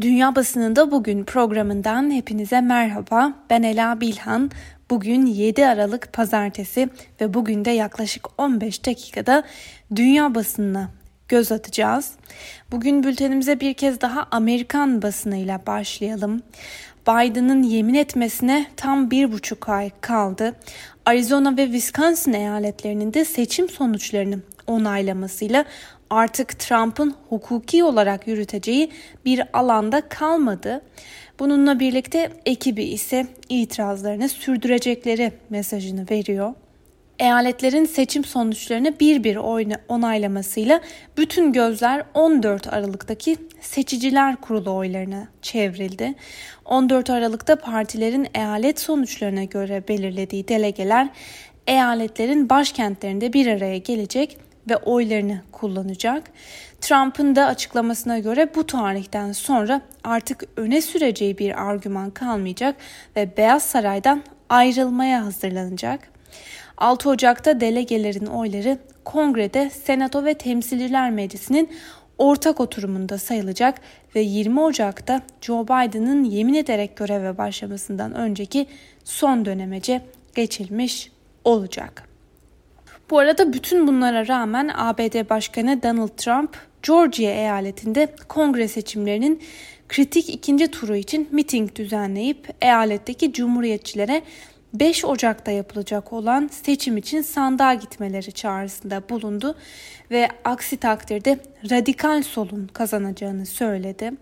Dünya Basınında Bugün programından hepinize merhaba. Ben Ela Bilhan. Bugün 7 Aralık Pazartesi ve bugün de yaklaşık 15 dakikada dünya basınına göz atacağız. Bugün bültenimize bir kez daha Amerikan basınıyla başlayalım. Biden'ın yemin etmesine tam bir buçuk ay kaldı. Arizona ve Wisconsin eyaletlerinin de seçim sonuçlarını onaylamasıyla artık Trump'ın hukuki olarak yürüteceği bir alanda kalmadı. Bununla birlikte ekibi ise itirazlarını sürdürecekleri mesajını veriyor. Eyaletlerin seçim sonuçlarını bir bir onaylamasıyla bütün gözler 14 Aralık'taki seçiciler kurulu oylarına çevrildi. 14 Aralık'ta partilerin eyalet sonuçlarına göre belirlediği delegeler eyaletlerin başkentlerinde bir araya gelecek ve oylarını kullanacak. Trump'ın da açıklamasına göre bu tarihten sonra artık öne süreceği bir argüman kalmayacak ve Beyaz Saray'dan ayrılmaya hazırlanacak. 6 Ocak'ta delegelerin oyları Kongrede, Senato ve Temsilciler Meclisi'nin ortak oturumunda sayılacak ve 20 Ocak'ta Joe Biden'ın yemin ederek göreve başlamasından önceki son dönemece geçilmiş olacak. Bu arada bütün bunlara rağmen ABD Başkanı Donald Trump, Georgia eyaletinde kongre seçimlerinin kritik ikinci turu için miting düzenleyip eyaletteki cumhuriyetçilere 5 Ocak'ta yapılacak olan seçim için sandığa gitmeleri çağrısında bulundu ve aksi takdirde radikal solun kazanacağını söyledi.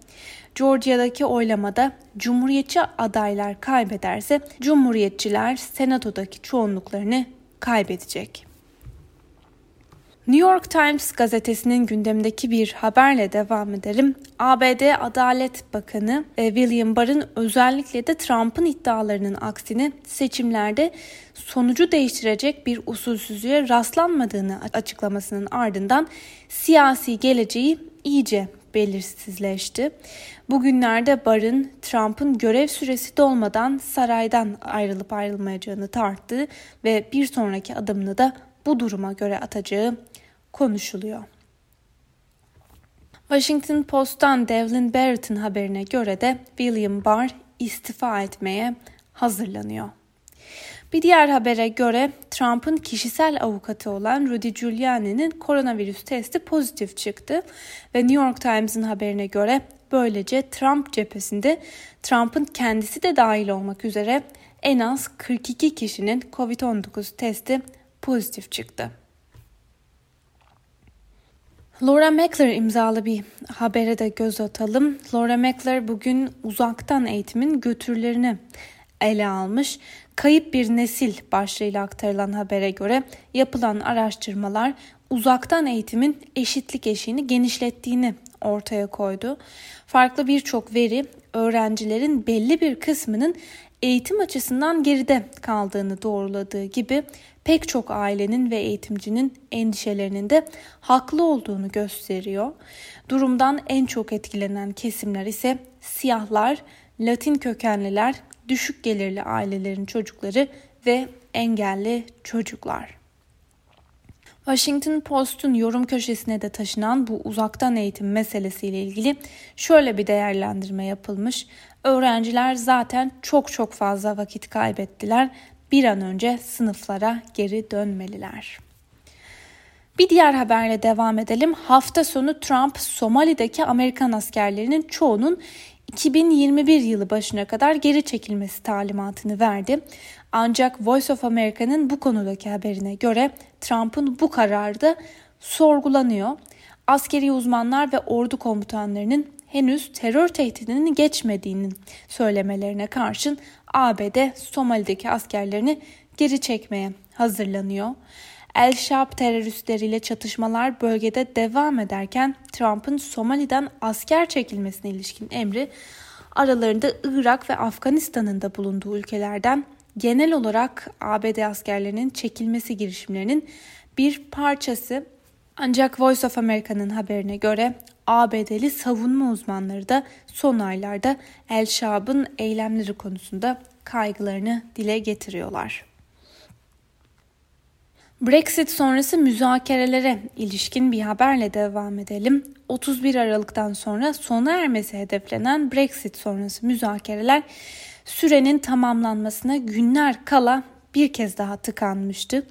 Georgia'daki oylamada Cumhuriyetçi adaylar kaybederse Cumhuriyetçiler Senato'daki çoğunluklarını kaybedecek. New York Times gazetesinin gündemdeki bir haberle devam edelim. ABD Adalet Bakanı e, William Barr'ın özellikle de Trump'ın iddialarının aksine seçimlerde sonucu değiştirecek bir usulsüzlüğe rastlanmadığını açıklamasının ardından siyasi geleceği iyice belirsizleşti. Bugünlerde Barr'ın Trump'ın görev süresi dolmadan saraydan ayrılıp ayrılmayacağını tarttı ve bir sonraki adımını da bu duruma göre atacağı konuşuluyor. Washington Post'tan Devlin Barrett'ın haberine göre de William Barr istifa etmeye hazırlanıyor. Bir diğer habere göre Trump'ın kişisel avukatı olan Rudy Giuliani'nin koronavirüs testi pozitif çıktı ve New York Times'ın haberine göre böylece Trump cephesinde Trump'ın kendisi de dahil olmak üzere en az 42 kişinin COVID-19 testi pozitif çıktı. Laura Meckler imzalı bir habere de göz atalım. Laura Meckler bugün uzaktan eğitimin götürlerini ele almış. Kayıp bir nesil başlığıyla aktarılan habere göre yapılan araştırmalar uzaktan eğitimin eşitlik eşiğini genişlettiğini ortaya koydu. Farklı birçok veri öğrencilerin belli bir kısmının eğitim açısından geride kaldığını doğruladığı gibi pek çok ailenin ve eğitimcinin endişelerinin de haklı olduğunu gösteriyor. Durumdan en çok etkilenen kesimler ise siyahlar, Latin kökenliler, düşük gelirli ailelerin çocukları ve engelli çocuklar. Washington Post'un yorum köşesine de taşınan bu uzaktan eğitim meselesiyle ilgili şöyle bir değerlendirme yapılmış. Öğrenciler zaten çok çok fazla vakit kaybettiler. Bir an önce sınıflara geri dönmeliler. Bir diğer haberle devam edelim. Hafta sonu Trump Somali'deki Amerikan askerlerinin çoğunun 2021 yılı başına kadar geri çekilmesi talimatını verdi. Ancak Voice of America'nın bu konudaki haberine göre Trump'ın bu kararı da sorgulanıyor. Askeri uzmanlar ve ordu komutanlarının henüz terör tehdidinin geçmediğinin söylemelerine karşın ABD Somali'deki askerlerini geri çekmeye hazırlanıyor. El Şab teröristleriyle çatışmalar bölgede devam ederken Trump'ın Somali'den asker çekilmesine ilişkin emri aralarında Irak ve Afganistan'ın da bulunduğu ülkelerden genel olarak ABD askerlerinin çekilmesi girişimlerinin bir parçası. Ancak Voice of America'nın haberine göre ABD'li savunma uzmanları da son aylarda El Şab'ın eylemleri konusunda kaygılarını dile getiriyorlar. Brexit sonrası müzakerelere ilişkin bir haberle devam edelim. 31 Aralık'tan sonra sona ermesi hedeflenen Brexit sonrası müzakereler sürenin tamamlanmasına günler kala bir kez daha tıkanmıştı.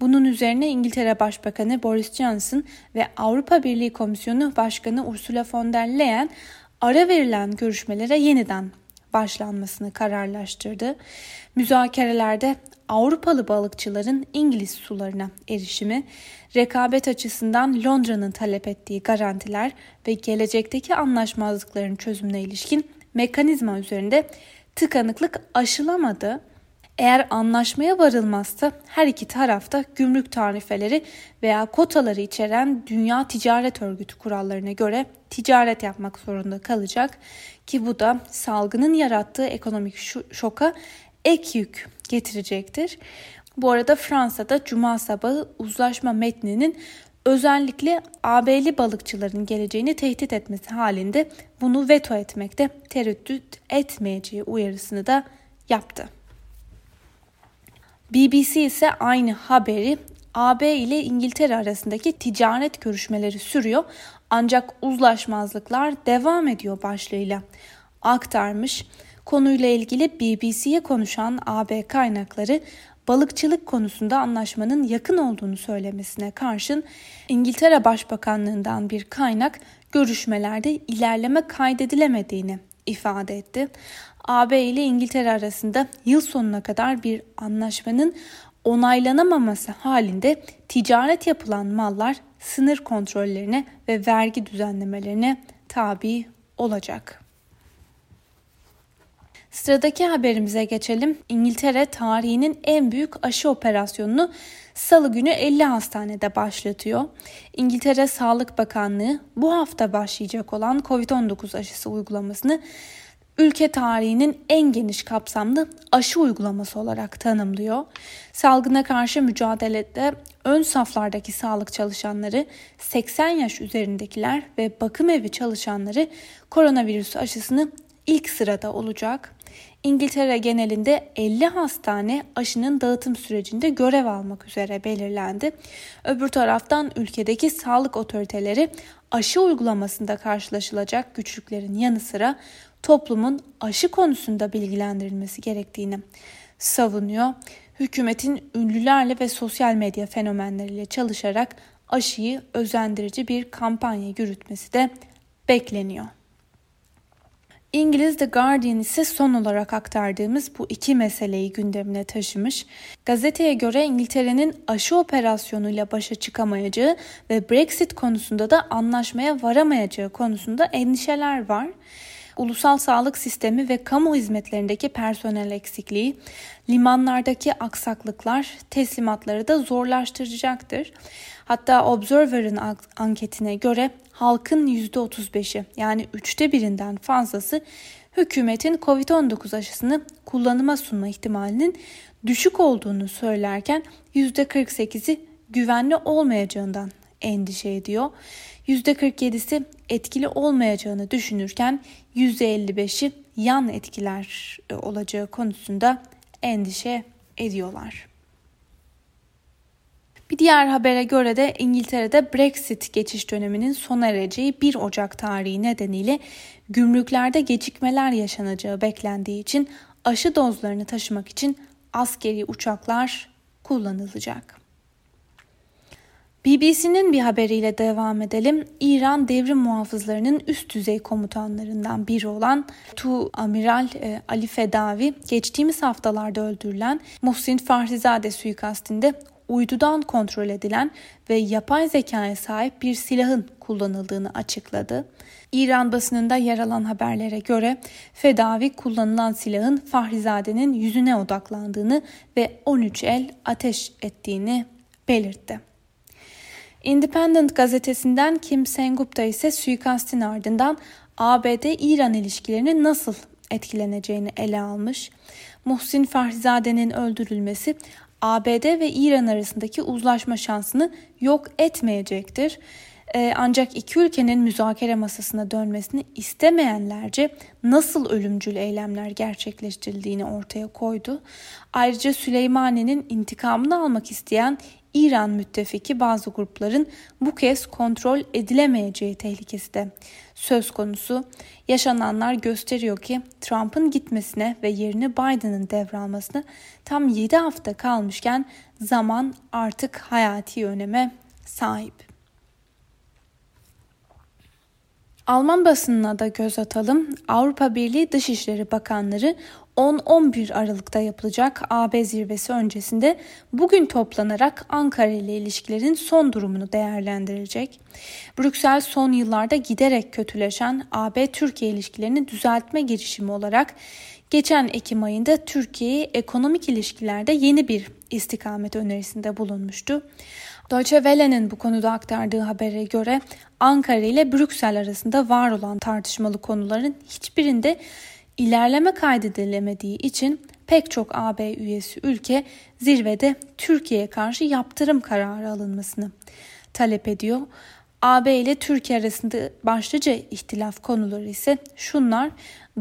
Bunun üzerine İngiltere Başbakanı Boris Johnson ve Avrupa Birliği Komisyonu Başkanı Ursula von der Leyen ara verilen görüşmelere yeniden başlanmasını kararlaştırdı. Müzakerelerde Avrupalı balıkçıların İngiliz sularına erişimi, rekabet açısından Londra'nın talep ettiği garantiler ve gelecekteki anlaşmazlıkların çözümüne ilişkin mekanizma üzerinde tıkanıklık aşılamadı. Eğer anlaşmaya varılmazsa her iki tarafta gümrük tarifeleri veya kotaları içeren Dünya Ticaret Örgütü kurallarına göre ticaret yapmak zorunda kalacak ki bu da salgının yarattığı ekonomik şoka ek yük getirecektir. Bu arada Fransa'da Cuma sabahı uzlaşma metninin özellikle AB'li balıkçıların geleceğini tehdit etmesi halinde bunu veto etmekte tereddüt etmeyeceği uyarısını da yaptı. BBC ise aynı haberi AB ile İngiltere arasındaki ticaret görüşmeleri sürüyor ancak uzlaşmazlıklar devam ediyor başlığıyla aktarmış. Konuyla ilgili BBC'ye konuşan AB kaynakları balıkçılık konusunda anlaşmanın yakın olduğunu söylemesine karşın İngiltere Başbakanlığından bir kaynak görüşmelerde ilerleme kaydedilemediğini ifade etti. AB ile İngiltere arasında yıl sonuna kadar bir anlaşmanın onaylanamaması halinde ticaret yapılan mallar sınır kontrollerine ve vergi düzenlemelerine tabi olacak. Sıradaki haberimize geçelim. İngiltere tarihinin en büyük aşı operasyonunu Salı günü 50 hastanede başlatıyor. İngiltere Sağlık Bakanlığı bu hafta başlayacak olan COVID-19 aşısı uygulamasını ülke tarihinin en geniş kapsamlı aşı uygulaması olarak tanımlıyor. Salgına karşı mücadelede ön saflardaki sağlık çalışanları, 80 yaş üzerindekiler ve bakım evi çalışanları koronavirüs aşısını ilk sırada olacak. İngiltere genelinde 50 hastane aşının dağıtım sürecinde görev almak üzere belirlendi. Öbür taraftan ülkedeki sağlık otoriteleri aşı uygulamasında karşılaşılacak güçlüklerin yanı sıra toplumun aşı konusunda bilgilendirilmesi gerektiğini savunuyor. Hükümetin ünlülerle ve sosyal medya fenomenleriyle çalışarak aşıyı özendirici bir kampanya yürütmesi de bekleniyor. İngiliz The Guardian ise son olarak aktardığımız bu iki meseleyi gündemine taşımış. Gazeteye göre İngiltere'nin aşı operasyonuyla başa çıkamayacağı ve Brexit konusunda da anlaşmaya varamayacağı konusunda endişeler var ulusal sağlık sistemi ve kamu hizmetlerindeki personel eksikliği, limanlardaki aksaklıklar teslimatları da zorlaştıracaktır. Hatta Observer'ın anketine göre halkın %35'i yani üçte birinden fazlası hükümetin COVID-19 aşısını kullanıma sunma ihtimalinin düşük olduğunu söylerken %48'i güvenli olmayacağından endişe ediyor. %47'si etkili olmayacağını düşünürken %55'i yan etkiler olacağı konusunda endişe ediyorlar. Bir diğer habere göre de İngiltere'de Brexit geçiş döneminin sona ereceği 1 Ocak tarihi nedeniyle gümrüklerde gecikmeler yaşanacağı beklendiği için aşı dozlarını taşımak için askeri uçaklar kullanılacak. BBC'nin bir haberiyle devam edelim. İran devrim muhafızlarının üst düzey komutanlarından biri olan Tu Amiral e, Ali Fedavi geçtiğimiz haftalarda öldürülen Muhsin Fahrizade suikastinde uydudan kontrol edilen ve yapay zekaya sahip bir silahın kullanıldığını açıkladı. İran basınında yer alan haberlere göre Fedavi kullanılan silahın Fahrizade'nin yüzüne odaklandığını ve 13 el ateş ettiğini belirtti. Independent gazetesinden Kim Sengupta ise suikastin ardından ABD-İran ilişkilerini nasıl etkileneceğini ele almış. Muhsin Fahrizade'nin öldürülmesi ABD ve İran arasındaki uzlaşma şansını yok etmeyecektir. Ee, ancak iki ülkenin müzakere masasına dönmesini istemeyenlerce nasıl ölümcül eylemler gerçekleştirildiğini ortaya koydu. Ayrıca Süleymani'nin intikamını almak isteyen İran müttefiki bazı grupların bu kez kontrol edilemeyeceği tehlikesi de söz konusu. Yaşananlar gösteriyor ki Trump'ın gitmesine ve yerini Biden'ın devralmasına tam 7 hafta kalmışken zaman artık hayati öneme sahip. Alman basınına da göz atalım. Avrupa Birliği Dışişleri Bakanları 10-11 Aralık'ta yapılacak AB zirvesi öncesinde bugün toplanarak Ankara ile ilişkilerin son durumunu değerlendirecek. Brüksel son yıllarda giderek kötüleşen AB-Türkiye ilişkilerini düzeltme girişimi olarak geçen Ekim ayında Türkiye'yi ekonomik ilişkilerde yeni bir istikamet önerisinde bulunmuştu. Deutsche Welle'nin bu konuda aktardığı habere göre Ankara ile Brüksel arasında var olan tartışmalı konuların hiçbirinde ilerleme kaydedilemediği için pek çok AB üyesi ülke zirvede Türkiye'ye karşı yaptırım kararı alınmasını talep ediyor. AB ile Türkiye arasında başlıca ihtilaf konuları ise şunlar: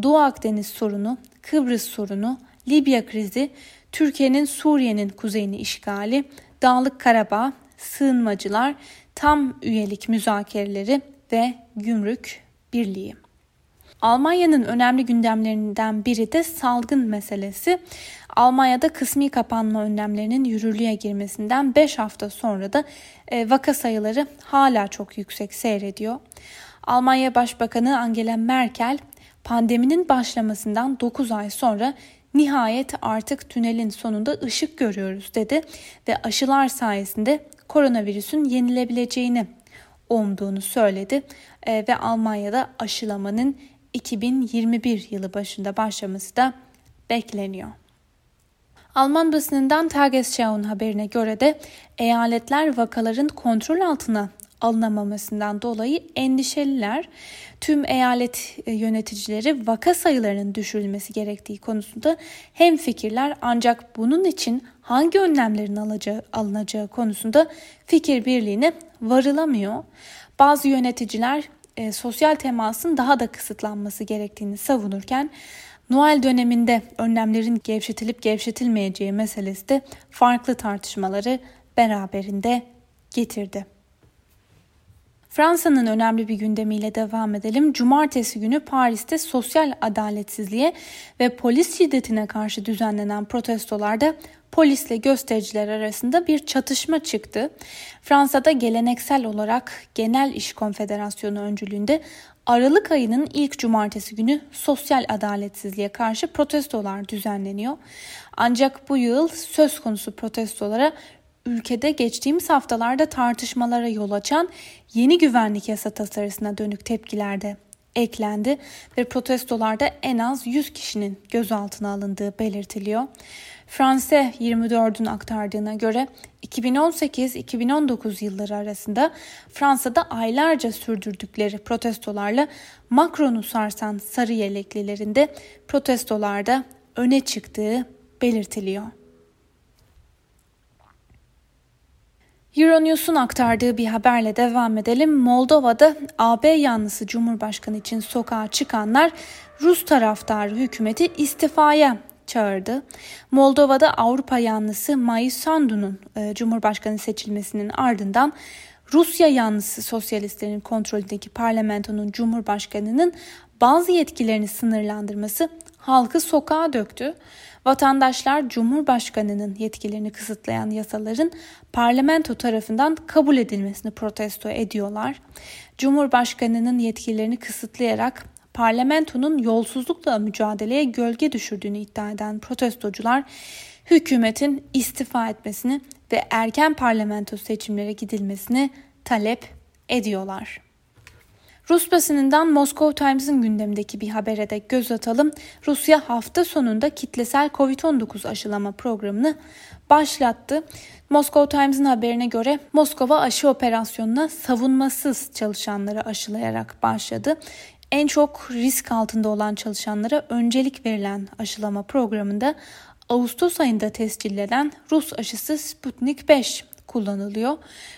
Doğu Akdeniz sorunu, Kıbrıs sorunu, Libya krizi, Türkiye'nin Suriye'nin kuzeyini işgali, Dağlık Karabağ, sığınmacılar, tam üyelik müzakereleri ve gümrük birliği. Almanya'nın önemli gündemlerinden biri de salgın meselesi. Almanya'da kısmi kapanma önlemlerinin yürürlüğe girmesinden 5 hafta sonra da e, vaka sayıları hala çok yüksek seyrediyor. Almanya Başbakanı Angela Merkel pandeminin başlamasından 9 ay sonra nihayet artık tünelin sonunda ışık görüyoruz dedi ve aşılar sayesinde koronavirüsün yenilebileceğini umduğunu söyledi e, ve Almanya'da aşılamanın 2021 yılı başında başlaması da bekleniyor. Alman basınından Tagesschau'nun haberine göre de eyaletler vakaların kontrol altına alınamamasından dolayı endişeliler. Tüm eyalet e, yöneticileri vaka sayılarının düşürülmesi gerektiği konusunda hem fikirler ancak bunun için hangi önlemlerin alacağı, alınacağı konusunda fikir birliğine varılamıyor. Bazı yöneticiler e, sosyal temasın daha da kısıtlanması gerektiğini savunurken Noel döneminde önlemlerin gevşetilip gevşetilmeyeceği meselesi de farklı tartışmaları beraberinde getirdi. Fransa'nın önemli bir gündemiyle devam edelim. Cumartesi günü Paris'te sosyal adaletsizliğe ve polis şiddetine karşı düzenlenen protestolarda polisle göstericiler arasında bir çatışma çıktı. Fransa'da geleneksel olarak Genel İş Konfederasyonu öncülüğünde Aralık ayının ilk cumartesi günü sosyal adaletsizliğe karşı protestolar düzenleniyor. Ancak bu yıl söz konusu protestolara ülkede geçtiğimiz haftalarda tartışmalara yol açan yeni güvenlik yasa tasarısına dönük tepkiler de eklendi ve protestolarda en az 100 kişinin gözaltına alındığı belirtiliyor. France 24'ün aktardığına göre 2018-2019 yılları arasında Fransa'da aylarca sürdürdükleri protestolarla Macron'u sarsan sarı yeleklilerinde protestolarda öne çıktığı belirtiliyor. Euronews'un aktardığı bir haberle devam edelim. Moldova'da AB yanlısı Cumhurbaşkanı için sokağa çıkanlar Rus taraftarı hükümeti istifaya çağırdı. Moldova'da Avrupa yanlısı Mai Sandu'nun e, Cumhurbaşkanı seçilmesinin ardından Rusya yanlısı sosyalistlerin kontrolündeki parlamentonun Cumhurbaşkanı'nın bazı yetkilerini sınırlandırması halkı sokağa döktü. Vatandaşlar Cumhurbaşkanı'nın yetkilerini kısıtlayan yasaların parlamento tarafından kabul edilmesini protesto ediyorlar. Cumhurbaşkanı'nın yetkilerini kısıtlayarak parlamentonun yolsuzlukla mücadeleye gölge düşürdüğünü iddia eden protestocular hükümetin istifa etmesini ve erken parlamento seçimlere gidilmesini talep ediyorlar. Rus basınından Moscow Times'ın gündemindeki bir habere de göz atalım. Rusya hafta sonunda kitlesel Covid-19 aşılama programını başlattı. Moscow Times'ın haberine göre Moskova aşı operasyonuna savunmasız çalışanları aşılayarak başladı. En çok risk altında olan çalışanlara öncelik verilen aşılama programında Ağustos ayında tescillenen Rus aşısı Sputnik 5 kullanılıyor.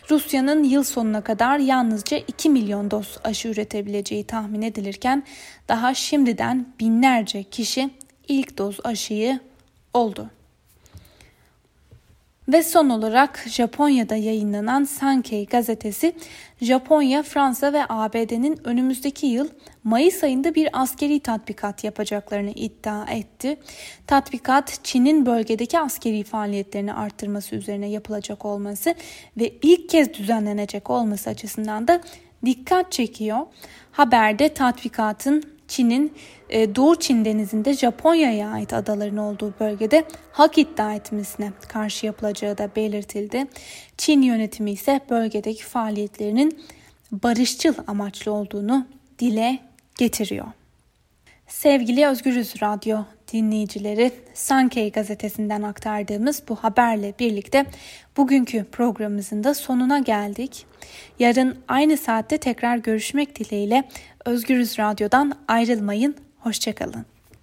Rusya'nın yıl sonuna kadar yalnızca 2 milyon doz aşı üretebileceği tahmin edilirken daha şimdiden binlerce kişi ilk doz aşıyı oldu. Ve son olarak Japonya'da yayınlanan Sankei gazetesi Japonya, Fransa ve ABD'nin önümüzdeki yıl Mayıs ayında bir askeri tatbikat yapacaklarını iddia etti. Tatbikat Çin'in bölgedeki askeri faaliyetlerini arttırması üzerine yapılacak olması ve ilk kez düzenlenecek olması açısından da dikkat çekiyor. Haberde tatbikatın Çin'in e, Doğu Çin denizinde Japonya'ya ait adaların olduğu bölgede hak iddia etmesine karşı yapılacağı da belirtildi. Çin yönetimi ise bölgedeki faaliyetlerinin barışçıl amaçlı olduğunu dile getiriyor. Sevgili Özgürüz Radyo dinleyicileri, Sankey gazetesinden aktardığımız bu haberle birlikte bugünkü programımızın da sonuna geldik. Yarın aynı saatte tekrar görüşmek dileğiyle Özgürüz Radyo'dan ayrılmayın. Hoşçakalın.